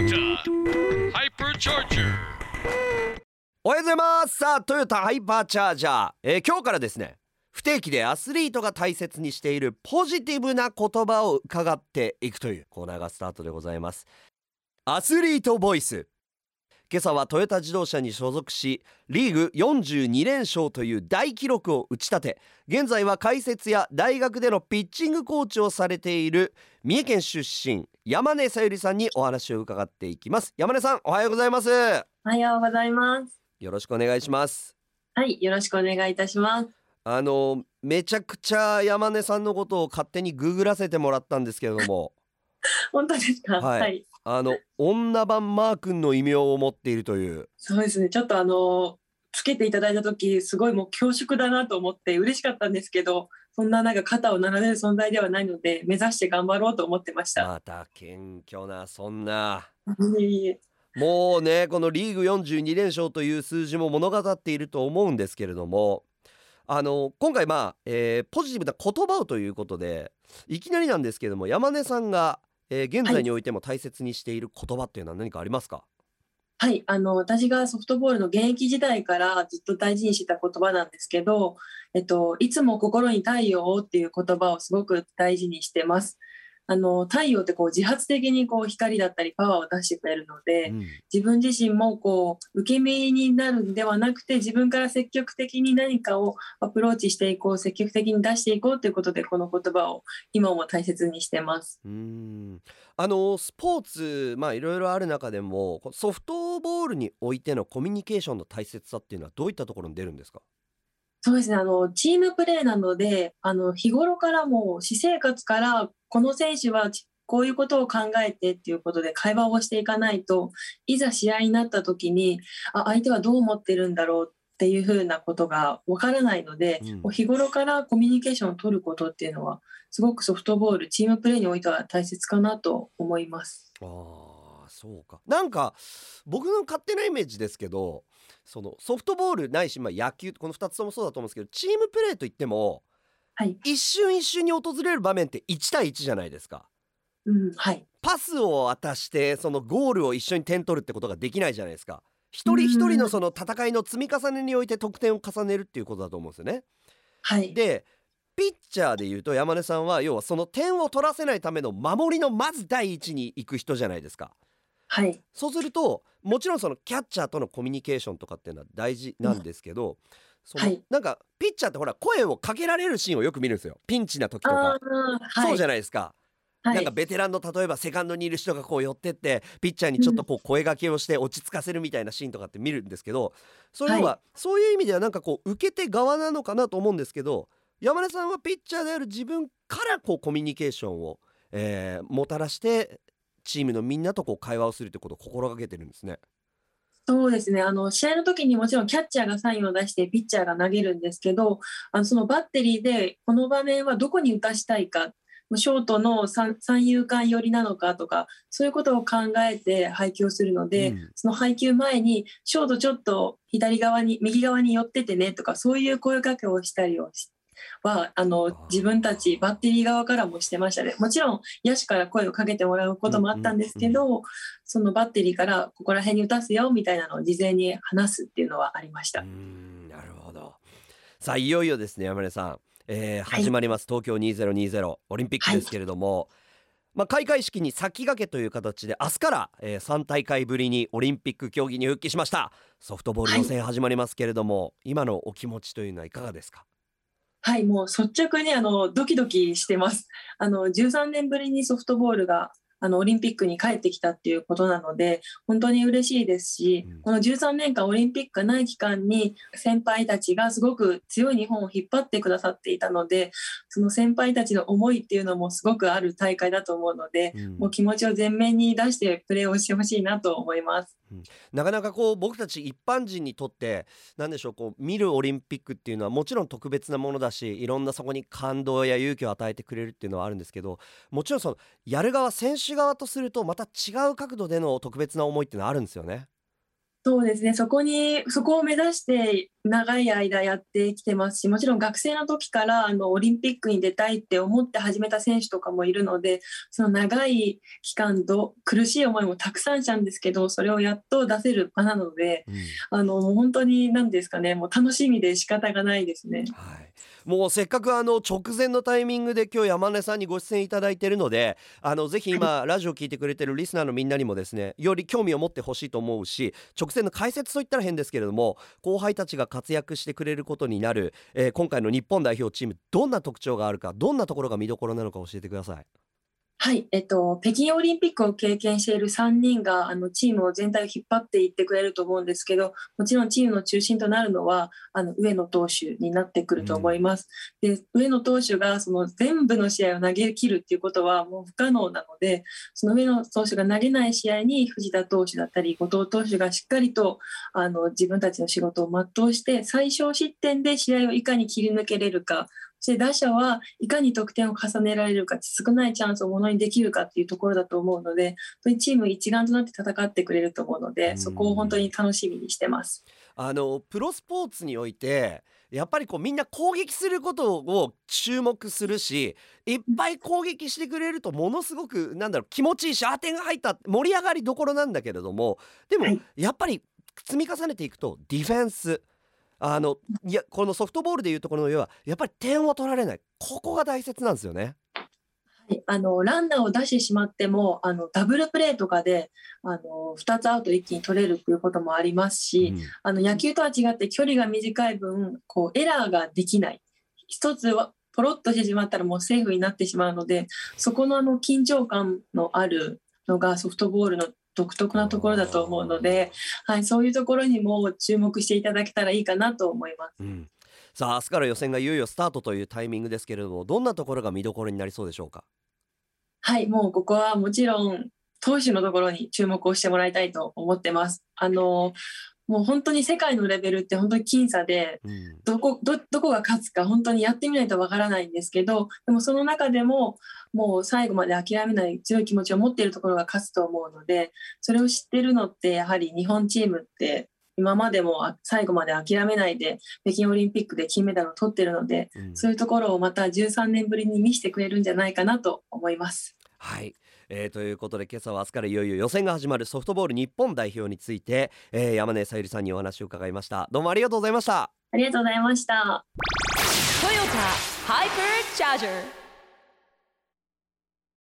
おはようございます。さあトヨタハイパーチャージャー、えー今日からですね不定期でアスリートが大切にしているポジティブな言葉を伺っていくというコーナーがスタートでございます。アスリートボイス。今朝はトヨタ自動車に所属しリーグ42連勝という大記録を打ち立て現在は解説や大学でのピッチングコーチをされている三重県出身山根さゆりさんにお話を伺っていきます山根さんおはようございますおはようございます。よろしくお願いしますはい、よろしくお願いいたします。あのめちゃくちゃ山根さんのことを勝手にググらせてもらったんですけれども 本当ですか？はいはい、あの女版マー君の異名を持っているというそうですね。ちょっとあのつけていただいた時、すごいもう恐縮だなと思って嬉しかったんですけど、そんななんか肩を並べる存在ではないので、目指して頑張ろうと思ってました。また謙虚なそんなもうねこのリーグ42連勝という数字も物語っていると思うんですけれどもあの今回まあ、えーポジティブな言葉をということでいきなりなんですけれども山根さんが、えー現在においても大切にしている言葉っていうのは何かありますか、はい、あの私がソフトボールの現役時代からずっと大事にしてた言葉なんですけど、えっと、いつも心に太陽をっていう言葉をすごく大事にしてます。あの太陽ってこう自発的にこう光だったりパワーを出してくれるので、うん。自分自身もこう受け身になるんではなくて自分から積極的に何かをアプローチしていこう積極的に出していこうということでこの言葉を今も大切にしてます。うーん。あのスポーツまあいろいろある中でもソフトボールにおいてのコミュニケーションの大切さっていうのはどういったところに出るんですか？そうですね。あのチームプレーなのであの日頃からも私生活からこの選手はこういうことを考えてっていうことで会話をしていかないといざ試合になった時にあ相手はどう思ってるんだろうっていうふうなことがわからないので、うん。日頃からコミュニケーションを取ることっていうのはすごくソフトボールチームプレーにおいては大切かなと思います。あーそうか。なんか僕の勝手なイメージですけどそのソフトボールないし、まあ、野球この2つともそうだと思うんですけどチームプレーといってもはい、一瞬一瞬に訪れる場面って1対1じゃないですか。うん、はい、パスを渡してそのゴールを一緒に点取るってことができないじゃないですか。一人一人のその戦いの積み重ねにおいて得点を重ねるっていうことだと思うんですよね。はい、でピッチャーでいうと山根さんは要はその点を取らせないための守りのまず第一に行く人じゃないですかはい、そうするともちろんそのキャッチャーとのコミュニケーションとかっていうのは大事なんですけど、そのはい。なんかピッチャーってほら声をかけられるシーンをよく見るんですよ。ピンチな時とあか、ーはい、そうじゃないですか、はい、なんかベテランの例えばセカンドにいる人がこう寄ってってピッチャーにちょっとこう声掛けをして落ち着かせるみたいなシーンとかって見るんですけどそういうのは、はそういう意味ではなんかこう受け手側なのかなと思うんですけど山根さんはピッチャーである自分からこうコミュニケーションを、えーもたらしてチームのみんなとこう会話をするってことを心がけてるんですね。そうですねあの試合の時にもちろんキャッチャーがサインを出してピッチャーが投げるんですけどあのそのバッテリーでこの場面はどこに打たしたいかショートの三三遊間寄りなのかとかそういうことを考えて配球をするので、うんその配球前にショートちょっと左側に右側に寄っててねとかそういう声かけをしたりをしはあのー。自分たちバッテリー側からもしてましたね。もちろん野手から声をかけてもらうこともあったんですけど、そのバッテリーからここら辺に打たすよみたいなのを事前に話すっていうのはありましうた。んなるほど。さあいよいよですね山根さん、えーはい。始まります、東京2020オリンピックですけれども、まあ、開会式に先駆けという形で明日から、え3大会ぶりにオリンピック競技に復帰しました。ソフトボール予選始まりますけれども、今のお気持ちというのはいかがですか？はい、もう率直にあのドキドキしてます。あの13年ぶりにソフトボールがあのオリンピックに帰ってきたっていうことなので本当に嬉しいですし、うんこの13年間オリンピックがない期間に先輩たちがすごく強い日本を引っ張ってくださっていたのでその先輩たちの思いっていうのもすごくある大会だと思うので、うんもう気持ちを前面に出してプレーをしてほしいなと思います。なかなかこう僕たち一般人にとって何でしょうこう見るオリンピックっていうのはもちろん特別なものだしいろんなそこに感動や勇気を与えてくれるっていうのはあるんですけどもちろんそのやる側選手側とするとまた違う角度での特別な思いっていうのはあるんですよね。そうですね。そこにそこを目指して長い間やってきてますしもちろん学生の時からあのオリンピックに出たいって思って始めた選手とかもいるのでその長い期間と苦しい思いもたくさんしたんですけどそれをやっと出せる場なので、うん、あのもう本当に何ですかね。もう楽しみで仕方がないですね。はい。もうせっかくあの直前のタイミングで今日山根さんにご出演いただいているのであのぜひ今 ラジオ聞いてくれてるリスナーのみんなにもですねより興味を持ってほしいと思うし直前の解説といったら変ですけれども後輩たちが活躍してくれることになる、えー、今回の日本代表チームどんな特徴があるかどんなところが見どころなのか教えてください。はい、えっと、北京オリンピックを経験している3人があのチームを全体を引っ張っていってくれると思うんですけどもちろんチームの中心となるのはあの上野投手になってくると思います。うん、で上野投手がその全部の試合を投げ切るっていうことはもう不可能なのでその上野投手が投げない試合に藤田投手だったり後藤投手がしっかりとあの自分たちの仕事を全うして最小失点で試合をいかに切り抜けれるか打者はいかに得点を重ねられるか少ないチャンスをものにできるかっていうところだと思うので本当にチーム一丸となって戦ってくれると思うのでそこを本当に楽しみにしてます。あのプロスポーツにおいてやっぱりこうみんな攻撃することを注目するしいっぱい攻撃してくれるとものすごくなんだろう気持ちいいしあ点が入った盛り上がりどころなんだけれどもでもやっぱり積み重ねていくとディフェンスあのいやこのソフトボールでいうところの上はやっぱり点を取られない。ここが大切なんですよね。はい、あのランナーを出してしまってもあのダブルプレーとかであの2つアウト一気に取れるということもありますし、うん、あの野球とは違って距離が短い分こうエラーができない。一つはポロッとしてしまったらもうセーフになってしまうのでそこのあの緊張感のあるのがソフトボールの独特なところだと思うので、はい、そういうところにも注目していただけたらいいかなと思います。うん。さあ明日から予選がいよいよスタートというタイミングですけれどもどんなところが見どころになりそうでしょうか？はいもうここはもちろん投手のところに注目をしてもらいたいと思ってます。あのもう本当に世界のレベルって本当に僅差で、どこどどこが勝つか本当にやってみないとわからないんですけどでもその中でももう最後まで諦めない強い気持ちを持っているところが勝つと思うのでそれを知ってるのってやはり日本チームって今までも最後まで諦めないで北京オリンピックで金メダルを取ってるので、うん、そういうところをまた13年ぶりに見せてくれるんじゃないかなと思います。はいえー、ということで今朝は明日からいよいよ予選が始まるソフトボール日本代表について、えー、山根さゆりさんにお話を伺いました。どうもありがとうございました。ありがとうございました。トヨタハイパーチャージャー。